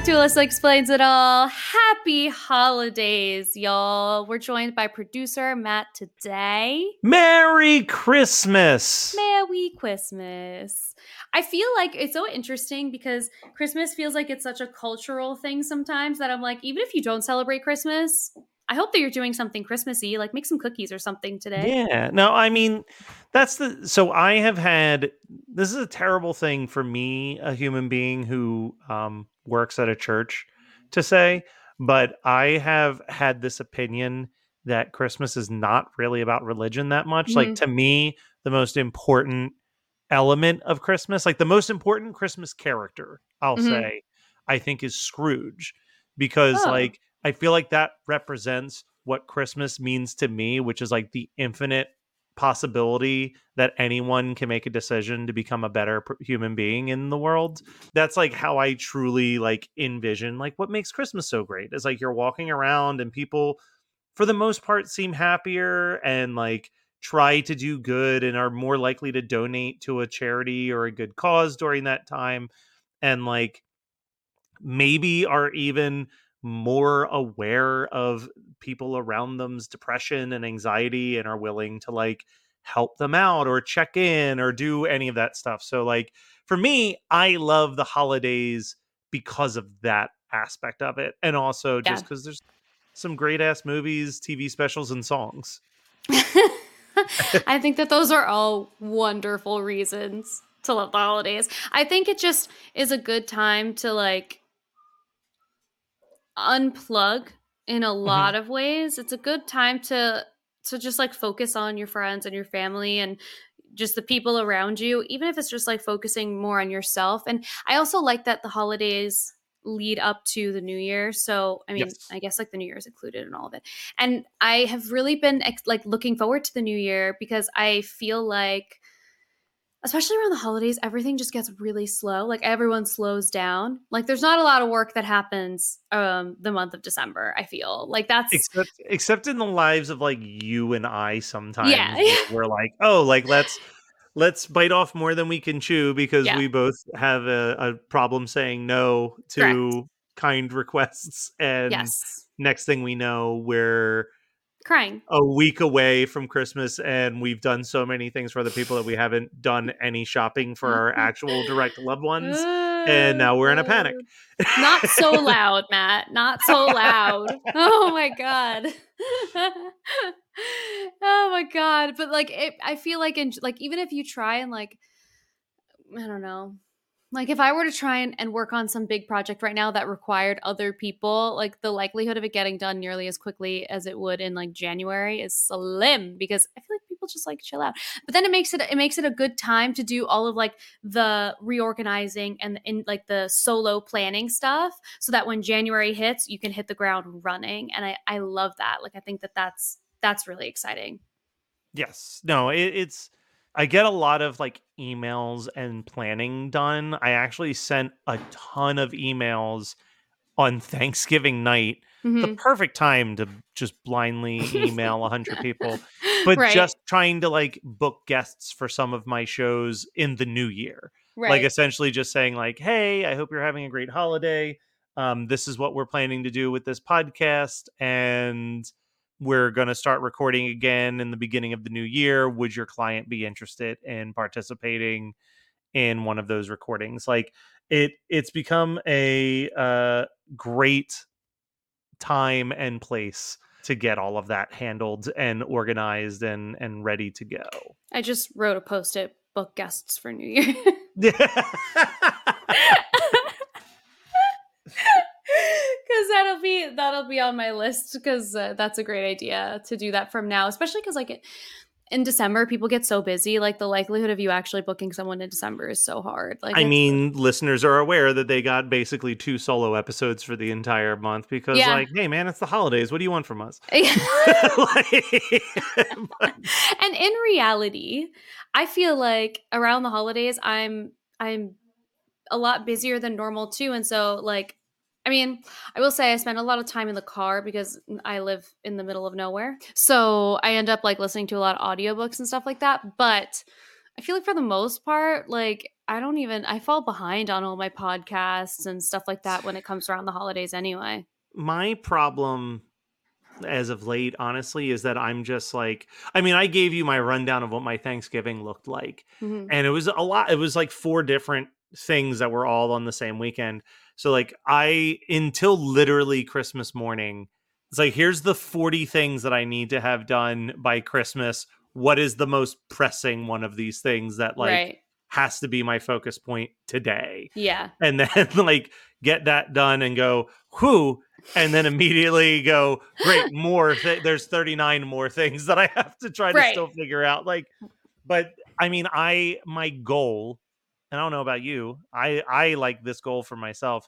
Back to Alyssa Explains It All. Happy holidays, y'all. We're joined by producer Matt today. Merry Christmas! Merry Christmas. I feel like it's so interesting because Christmas feels like it's such a cultural thing sometimes that I'm like, even if you don't celebrate Christmas, I hope that you're doing something Christmassy, like make some cookies or something today. Yeah. No, I mean, that's the. So I have had. This is a terrible thing for me, a human being who um, works at a church, to say, but I have had this opinion that Christmas is not really about religion that much. Like Mhm. to me, the most important element of Christmas, like the most important Christmas character, I'll Mhm. say, I think is Scrooge because Oh. like I feel like that represents what Christmas means to me, which is like the infinite possibility that anyone can make a decision to become a better human being in the world. That's like how I truly like envision like what makes Christmas so great is like you're walking around and people for the most part seem happier and like try to do good and are more likely to donate to a charity or a good cause during that time and like maybe are even more aware of people around them's depression and anxiety and are willing to like help them out or check in or do any of that stuff. So like for me, I love the holidays because of that aspect of it and also just Yeah. cuz there's some great ass movies, TV specials and songs. I think that those are all wonderful reasons to love the holidays. I think it just is a good time to like unplug in a mm-hmm. lot of ways. It's a good time to to just like focus on your friends and your family and just the people around you, even if it's just like focusing more on yourself. And I also like that the holidays lead up to the new year. So, I mean, Yes. I guess like the new year is included in all of it. And I have really been ex- like looking forward to the new year because I feel like especially around the holidays everything just gets really slow. Like everyone slows down. Like there's not a lot of work that happens um the month of December, I feel. Like that's except except in the lives of like you and I sometimes Yeah. we're like oh like let's let's bite off more than we can chew because Yeah. we both have a, a problem saying no to kind requests and yes. next thing we know we're Crying. a week away from Christmas and we've done so many things for other people that we haven't done any shopping for our actual direct loved ones and now we're in a panic. Not so loud, Matt. Not so loud. Oh my god. oh my god. But like, it, I feel like, in like, even if you try and like, I don't know, like if I were to try and, and work on some big project right now that required other people, like the likelihood of it getting done nearly as quickly as it would in like January is slim because I feel like people just like chill out. But then it makes it it makes it a good time to do all of like the reorganizing and in like the solo planning stuff so that when January hits, you can hit the ground running. And I I love that. Like I think that that's that's really exciting. Yes. No, it, it's I get a lot of like emails and planning done. I actually sent a ton of emails on Thanksgiving night. The Mhm. perfect time to just blindly email a 100 people, but Right, just trying to like book guests for some of my shows in the new year. right. Like essentially just saying like, "Hey, I hope you're having a great holiday. Um this is what we're planning to do with this podcast and we're going to start recording again in the beginning of the new year. Would your client be interested in participating in one of those recordings? Like it it's become a uh great time and place to get all of that handled and organized and and ready to go. I just wrote a post it book guests for New Year. Cuz that'll be that'll be on my list cuz uh, that's a great idea to do that from now, especially cuz like it, in December people get so busy like the likelihood of you actually booking someone in December is so hard. Like I mean, listeners are aware that they got basically two solo episodes for the entire month because, Yeah. like, hey, man, it's the holidays. What do you want from us? and Like, but- in reality, I feel like around the holidays I'm I'm a lot busier than normal too and so like I mean, I will say I spend a lot of time in the car because I live in the middle of nowhere. So I end up like listening to a lot of audiobooks and stuff like that, but I feel like for the most part, like I don't even I fall behind on all my podcasts and stuff like that when it comes around the holidays anyway. My problem as of late, honestly, is that I'm just like, I mean, I gave you my rundown of what my Thanksgiving looked like, Mhm. and it was a lot. It was like four different things that were all on the same weekend. So, like, I until literally Christmas morning, it's like, here's the 40 things that I need to have done by Christmas. What is the most pressing one of these things that, like, right. has to be my focus point today? Yeah. and then like get that done and go whoo and then immediately go great more th- there's 39 more things that i have to try to Right. still figure out like but i mean i my goal and i don't know about you i i like this goal for myself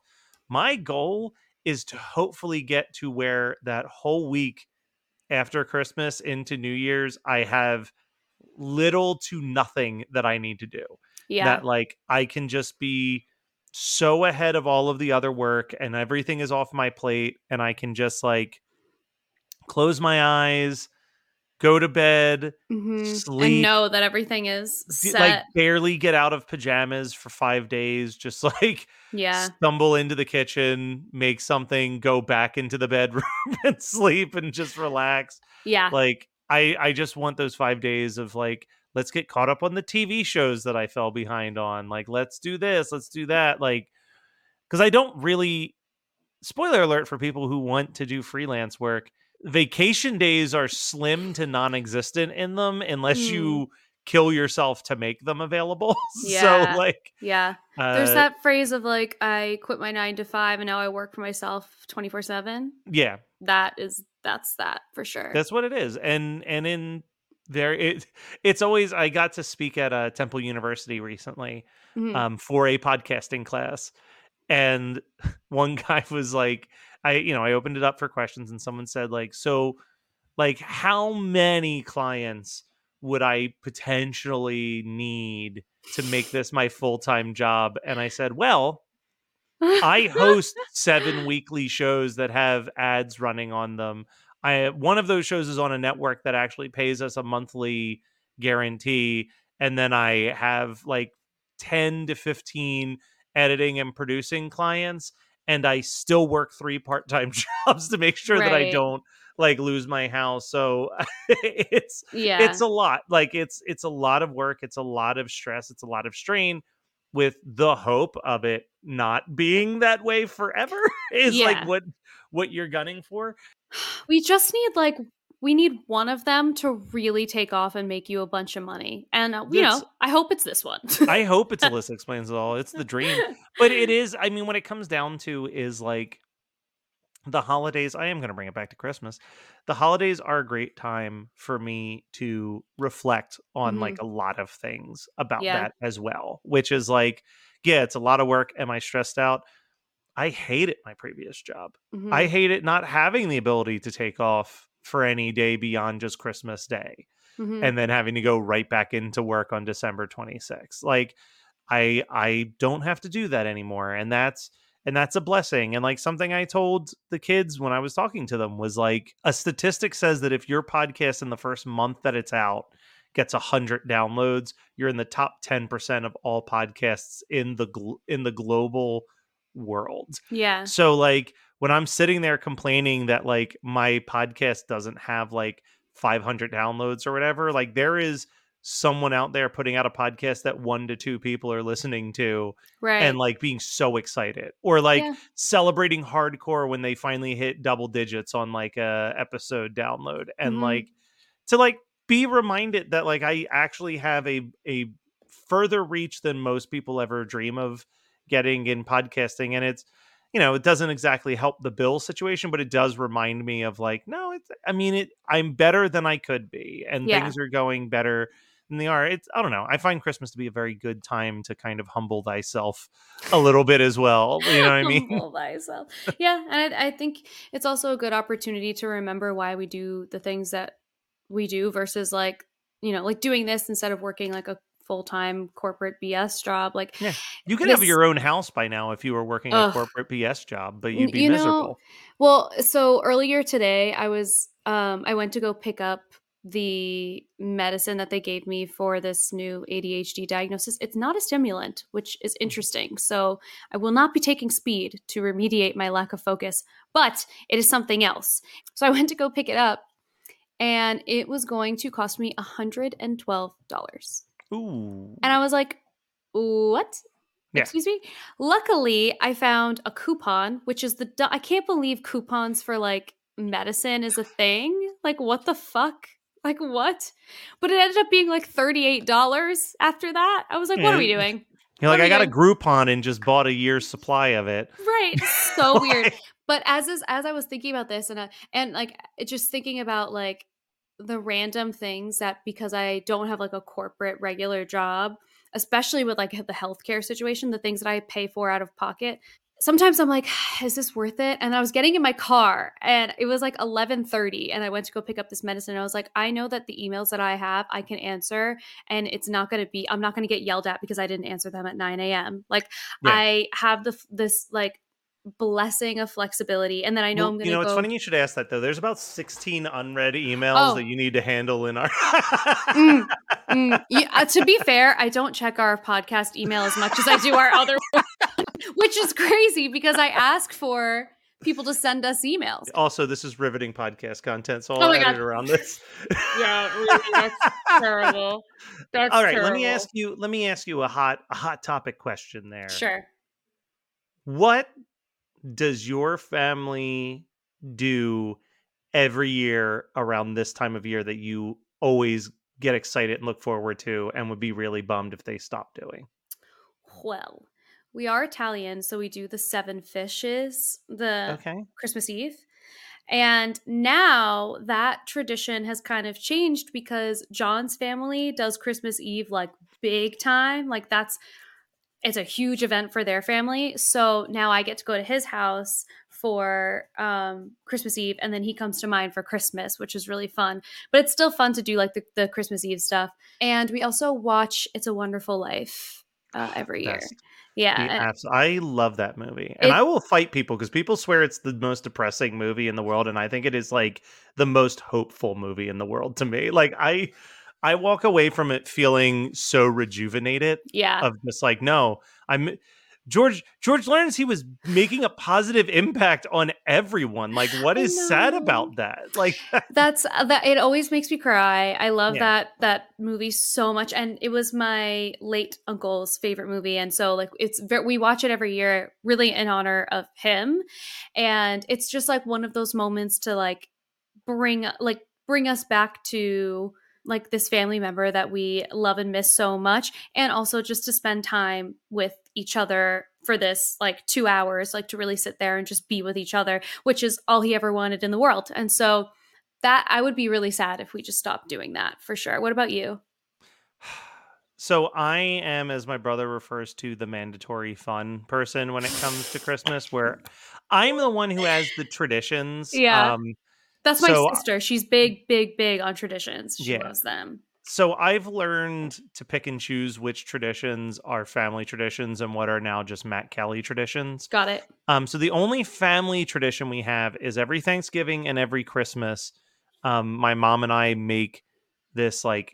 my goal is to hopefully get to where that whole week after christmas into new year's i have little to nothing that i need to do Yeah. that like I can just be so ahead of all of the other work and everything is off my plate and I can just like close my eyes, go to bed, Mhm. sleep, And know that everything is set. like barely get out of pajamas for 5 days, just like yeah. stumble into the kitchen, make something, go back into the bedroom and sleep and just relax Yeah. like i i just want those five days of like let's get caught up on the tv shows that i fell behind on like let's do this let's do that like because i don't really spoiler alert for people who want to do freelance work vacation days are slim to non-existent in them unless Mm. you kill yourself to make them available Yeah. so like yeah. uh, There's that phrase of like I quit my 9 to 5 and now I work for myself 24/7. yeah That is that's that for sure. That's what it is. And and in there it it's always I got to speak at a Temple University recently Mhm. um for a podcasting class and one guy was like I you know I opened it up for questions and someone said like so like how many clients would I potentially need to make this my full-time job and I said well I host seven weekly shows that have ads running on them. I one of those shows is on a network that actually pays us a monthly guarantee, and then I have like ten to fifteen editing and producing clients, and I still work three part time jobs to make sure that I don't like lose my house. So it's yeah. it's a lot like it's it's a lot of work it's a lot of stress it's a lot of strain with the hope of it not being that way forever is Yeah. like what what you're gunning for we just need like we need one of them to really take off and make you a bunch of money. And uh, you know, I hope it's this one. i hope it's alyssa explains it all it's the dream but it is i mean what it comes down to is like the holidays i am going to bring it back to christmas the holidays are a great time for me to reflect on Mhm. like a lot of things about Yeah. that as well which is like yeah it's a lot of work am i stressed out i hated my previous job Mhm. i hated not having the ability to take off for any day beyond just christmas day Mhm. and then having to go right back into work on December 26th. Like I I don't have to do that anymore and that's and that's a blessing and like something I told the kids when I was talking to them was like a statistic says that if your podcast in the first month that it's out gets 100 downloads, you're in the top 10% of all podcasts in the gl- in the global world. yeah. So like when I'm sitting there complaining that like my podcast doesn't have like 500 downloads or whatever, like there is someone out there putting out a podcast that one to two people are listening to Right. and like being so excited or like Yeah. celebrating hardcore when they finally hit double digits on like a episode download and Mhm. like to like be reminded that like I actually have a a further reach than most people ever dream of getting in podcasting and it's you know it doesn't exactly help the bill situation but it does remind me of like no it's i mean it i'm better than i could be and Yeah. things are going better than they are it's i don't know i find christmas to be a very good time to kind of humble thyself a little bit as well you know what i mean Humble thyself. Yeah, and I, I think it's also a good opportunity to remember why we do the things that we do versus like you know like doing this instead of working like a full time corporate BS job. Like Yeah. you could have your own house by now if you were working a corporate bs job but you'd be you know, miserable Well, so earlier today, I was um I went to go pick up the medicine that they gave me for this new ADHD diagnosis, it's not a stimulant, which is interesting. So I will not be taking speed to remediate my lack of focus, but it is something else. So I went to go pick it up and it was going to cost me $112. Ooh. And I was like, what? Yeah. Excuse me. Luckily, I found a coupon, which is the du- I can't believe coupons for like medicine is a thing. Like what the fuck? Like what? But it ended up being like $38 after that. I was like, what are we doing? You're like, What I got a Groupon and just bought a year's supply of it. Right. So weird. But as is, as I was thinking about this and uh, and like just thinking about like the random things that because I don't have like a corporate regular job, especially with like the healthcare situation, the things that I pay for out of pocket. Sometimes I'm like, is this worth it? And I was getting in my car and it was like 11:30 and I went to go pick up this medicine and I was like, I know that the emails that I have I can answer and it's not going to be I'm not going to get yelled at because I didn't answer them at 9 a.m. Like Yeah. I have the this like blessing of flexibility and then I know well, I'm going to you know, go it's funny you should ask that though. There's about 16 unread emails Oh. that you need to handle in our. Mm, mm. Yeah, uh, to be fair, I don't check our podcast email as much as I do our other which is crazy because I ask for people to send us emails. also, this is riveting podcast content, so Oh I'll my edit God. around this. Yeah, really, that's terrible. That's All right, let me ask you. Let me ask you a hot, a hot topic question. There. Sure. What does your family do every year around this time of year that you always get excited and look forward to, and would be really bummed if they stopped doing? Well, we are Italian, so we do the seven fishes, the Okay. Christmas Eve. And now that tradition has kind of changed because John's family does Christmas Eve like big time. Like that's it's a huge event for their family. So now I get to go to his house for um, Christmas Eve, and then he comes to mine for Christmas, which is really fun. But it's still fun to do like the, the Christmas Eve stuff. And we also watch It's a Wonderful Life uh, every year. Best. Yeah. The and- abs- I love that movie, and It- I will fight people because people swear it's the most depressing movie in the world, and I think it is like the most hopeful movie in the world to me. Like I, I walk away from it feeling so rejuvenated yeah. of just like, no, I'm George. George learns he was making a positive impact on everyone. Like, what is sad about that? Like, That's uh, that. It always makes me cry. I love Yeah. that that movie so much, and it was my late uncle's favorite movie, and so like it's very, we watch it every year, really in honor of him, and it's just like one of those moments to like bring like bring us back to like this family member that we love and miss so much and also just to spend time with each other for this like 2 hours like to really sit there and just be with each other which is all he ever wanted in the world and so that I would be really sad if we just stopped doing that for sure. What about you? so I am, as my brother refers to, the mandatory fun person when it comes to Christmas, where I'm the one who has the traditions. Yeah. Um, That's my So- sister. She's big, big, big on traditions. She Yeah. loves them. so I've learned to pick and choose which traditions are family traditions and what are now just Matt Kelly traditions. Got it. Um, so the only family tradition we have is every Thanksgiving and every Christmas, um, my mom and I make this like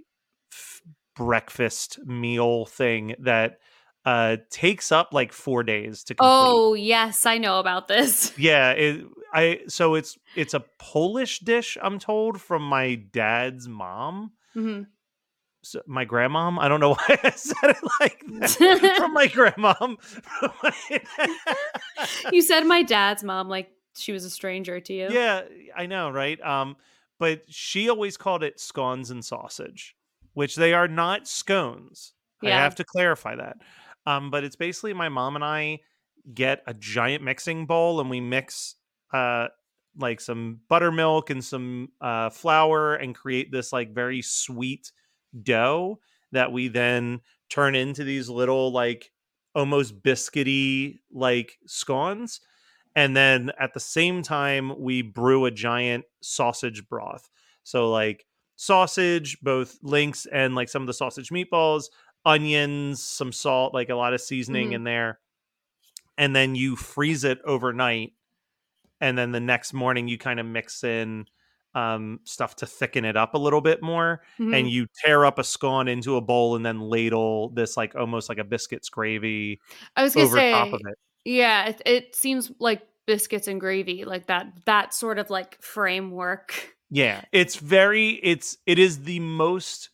f- breakfast meal thing that uh takes up like four days to complete. Oh, yes, I know about this. Yeah, it, I so it's it's a Polish dish I'm told from my dad's mom, Mhm. so my grandmom. I don't know why I said it like that. from my my- you said my dad's mom like she was a stranger to you. yeah, I know, right? Um, but she always called it scones and sausage, which they are not scones. I have to clarify that. Um, but it's basically my mom and I get a giant mixing bowl and we mix uh like some buttermilk and some uh flour and create this like very sweet dough that we then turn into these little like almost biscuity like scones. And then at the same time we brew a giant sausage broth. So like sausage both links and like some of the sausage meatballs onions some salt like a lot of seasoning Mhm. in there and then you freeze it overnight and then the next morning you kind of mix in um, stuff to thicken it up a little bit more, Mhm. and you tear up a scone into a bowl and then ladle this like almost like a biscuits gravy I was gonna over say, top of it. yeah, it, it seems like biscuits and gravy, like that that sort of like framework. Yeah, it's very it's it is the most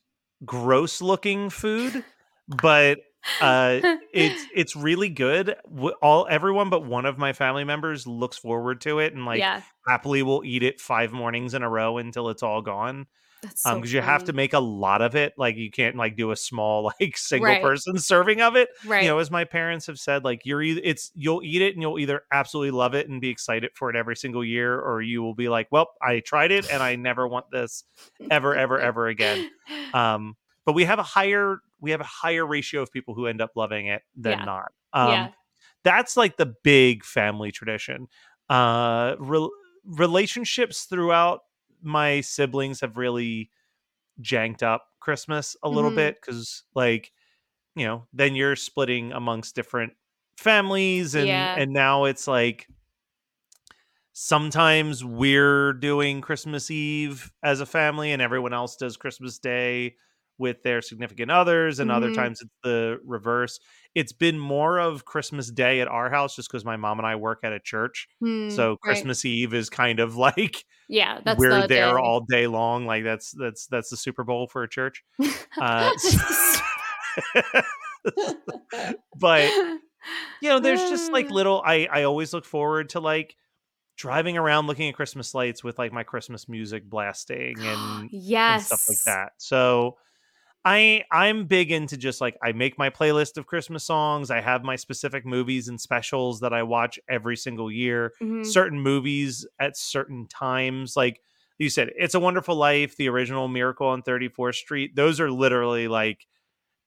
gross looking food, but uh it's it's really good. All everyone but one of my family members looks forward to it and like yeah, happily will eat it five mornings in a row until it's all gone. that's so Um, because you have to make a lot of it. Like you can't like do a small like single Right. person serving of it. right. You know, as my parents have said, like you're either it's you'll eat it and you'll either absolutely love it and be excited for it every single year, or you will be like, well, I tried it and I never want this ever, ever, ever again. Um, but we have a higher we have a higher ratio of people who end up loving it than Yeah. not. Um, yeah, that's like the big family tradition. Uh, rel relationships throughout my siblings have really janked up Christmas a little Mhm. bit because, like, you know, then you're splitting amongst different families, and Yeah. and now it's like sometimes we're doing Christmas Eve as a family, and everyone else does Christmas Day with their significant others, and other Mhm. times it's the reverse. It's been more of Christmas Day at our house just because my mom and I work at a church. Hmm, So right. Christmas Eve is kind of like Yeah, that's we're the there day. all day long. Like that's that's that's the Super Bowl for a church. Uh, but you know, there's just like little. I I always look forward to like driving around looking at Christmas lights with like my Christmas music blasting and and yes, stuff like that. So I I'm big into just like I make my playlist of Christmas songs. I have my specific movies and specials that I watch every single year. Mhm. Certain movies at certain times, like you said, It's a Wonderful Life, the original Miracle on 34th Street. Those are literally like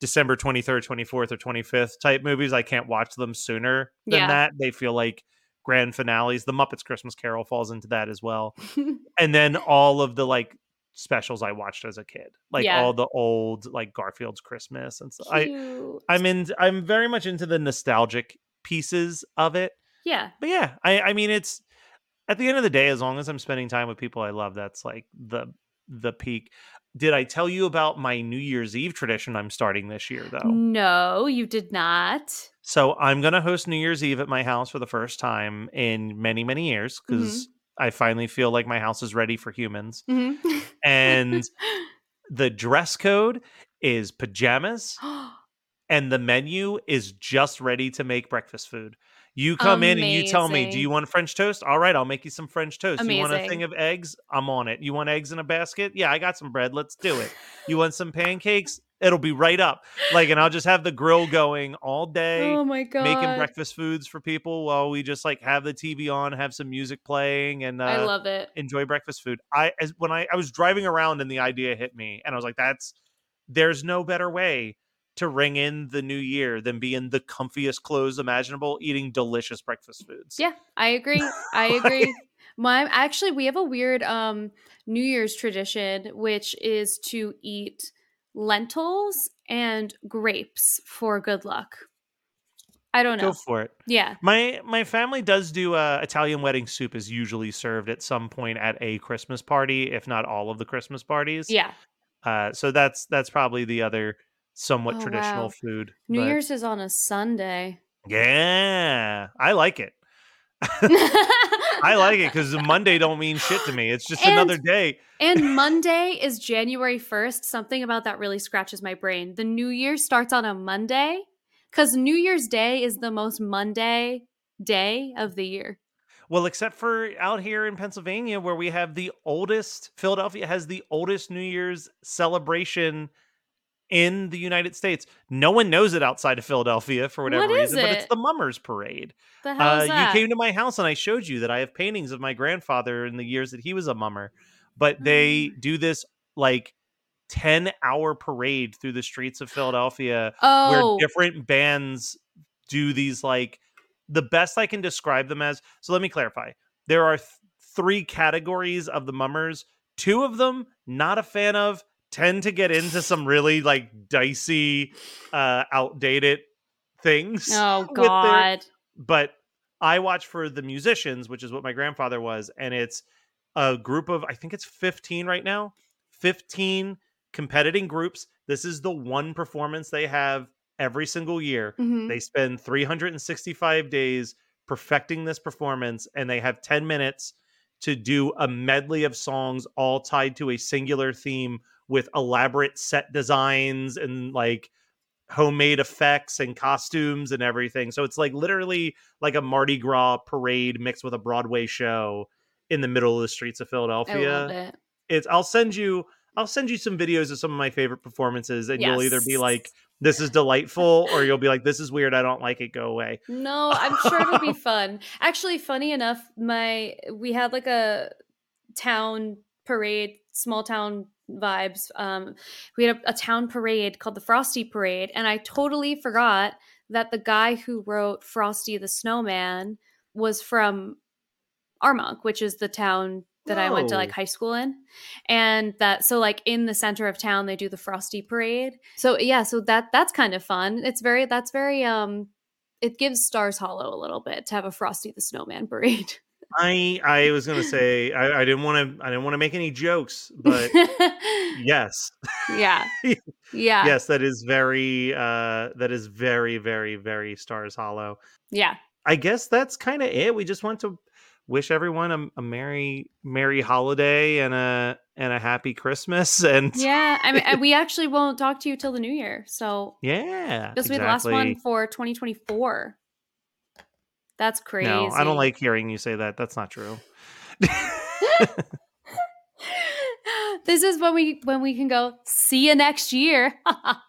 December 23rd, 24th, or 25th type movies. I can't watch them sooner than Yeah. that. They feel like grand finales. The Muppets Christmas Carol falls into that as well and then all of the like specials I watched as a kid, like Yeah. all the old like Garfield's Christmas and stuff. I Cute. I'm in I'm very much into the nostalgic pieces of it. yeah, But yeah, I I mean it's at the end of the day, as long as I'm spending time with people I love, that's like the the peak. Did I tell you about my New Year's Eve tradition I'm starting this year though? no, you did not. So I'm gonna host New Year's Eve at my house for the first time in many, many years mm-hmm. because I finally feel like my house is ready for humans. Mhm. And the dress code is pajamas and the menu is just ready to make breakfast food. You come in and you tell me, "Do you want French toast?" All right, I'll make you some French toast. You want a thing of eggs? I'm on it. You want eggs in a basket? Yeah, I got some bread. Let's do it. You want some pancakes? It'll be right up. Like, and I'll just have the grill going all day oh my god, making breakfast foods for people while we just like have the TV on, have some music playing, and uh, I love it. enjoy breakfast food. I as when I I was driving around and the idea hit me, and I was like, "That's there's no better way to ring in the new year than be in the comfiest clothes imaginable, eating delicious breakfast foods." Yeah, I agree. I agree. My actually, we have a weird um New Year's tradition, which is to eat lentils and grapes for good luck. I don't know. Go for it. Yeah. My my family does do uh, Italian wedding soup is usually served at some point at a Christmas party, if not all of the Christmas parties. Yeah. Uh, so that's that's probably the other somewhat Oh, traditional wow. food. New but- Year's is on a Sunday. Yeah, I like it. I like it because Monday don't mean shit to me. It's just And- another day. and Monday is January 1st. Something about that really scratches my brain. The New Year starts on a Monday because New Year's Day is the most Monday day of the year. Well, except for out here in Pennsylvania, where we have the oldest, Philadelphia has the oldest New Year's celebration in the United States. No one knows it outside of Philadelphia for whatever What reason, but it's the Mummers Parade. The Uh, you came to my house and I showed you that I have paintings of my grandfather in the years that he was a mummer. But they Mm. do this like 10 hour parade through the streets of Philadelphia oh, where different bands do these like the best I can describe them as. So let me clarify. There are th- three categories of the mummers. Two of them not a fan of tend to get into some really like dicey uh outdated things. oh with their- God. but I watch for the musicians, which is what my grandfather was, and it's a group of I think it's 15 right now, 15 competing groups. This is the one performance they have every single year. Mhm. They spend 365 days perfecting this performance and they have 10 minutes to do a medley of songs all tied to a singular theme with elaborate set designs and like homemade effects and costumes and everything. So it's like literally like a Mardi Gras parade mixed with a Broadway show in the middle of the streets of I Philadelphia it. it's I'll send you I'll send you some videos of some of my favorite performances and you'll either be like this is delightful or you'll be like this is weird I don't like it go away. No, I'm sure it'll be fun. Actually, funny enough, my we had like a town parade, small town vibes. Um, we had a, a town parade called the Frosty Parade, and I totally forgot that the guy who wrote Frosty the Snowman was from Armonk, which is the town that I went to like high school in. And that so like in the center of town they do the Frosty Parade. So yeah, so that that's kind of fun. It's very that's very um it gives Stars Hollow a little bit to have a Frosty the Snowman parade. I I was gonna say I, I didn't want to I didn't want to make any jokes, but yes. yeah. Yeah. Yes, that is very uh that is very, very, very Stars Hollow. Yeah. I guess that's kind of it. We just want to wish everyone a, a merry merry holiday and a and a happy Christmas and Yeah. I mean we actually won't talk to you till the new year. So yeah. this will be the last one for 2024. That's crazy. No, I don't like hearing you say that. That's not true. this is when we when we can go see you next year.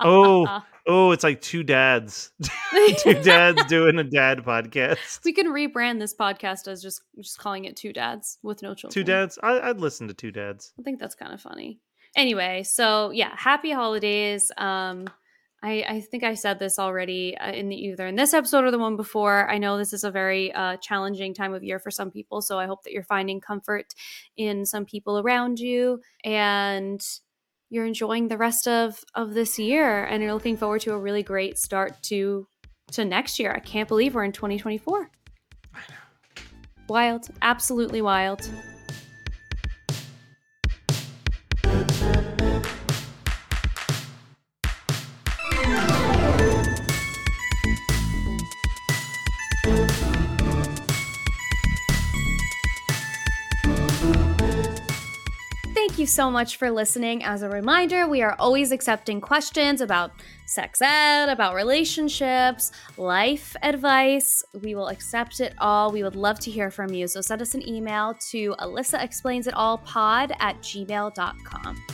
Oh, oh, it's like two dads, two dads doing a dad podcast. we can rebrand this podcast as just just calling it two dads with no children. Two dads. I, I'd listen to two dads. I think that's kind of funny. Anyway, so yeah, happy holidays. Um, I, I think I said this already uh, in the either in this episode or the one before. I know this is a very uh, challenging time of year for some people, so I hope that you're finding comfort in some people around you and you're enjoying the rest of of this year and you're looking forward to a really great start to to next year. I can't believe we're in 2024. I know. Wild, absolutely wild. so much for listening. As a reminder, we are always accepting questions about sex ed, about relationships, life advice. We will accept it all. We would love to hear from you. So send us an email to alyssaexplainsitallpod at gmail.com.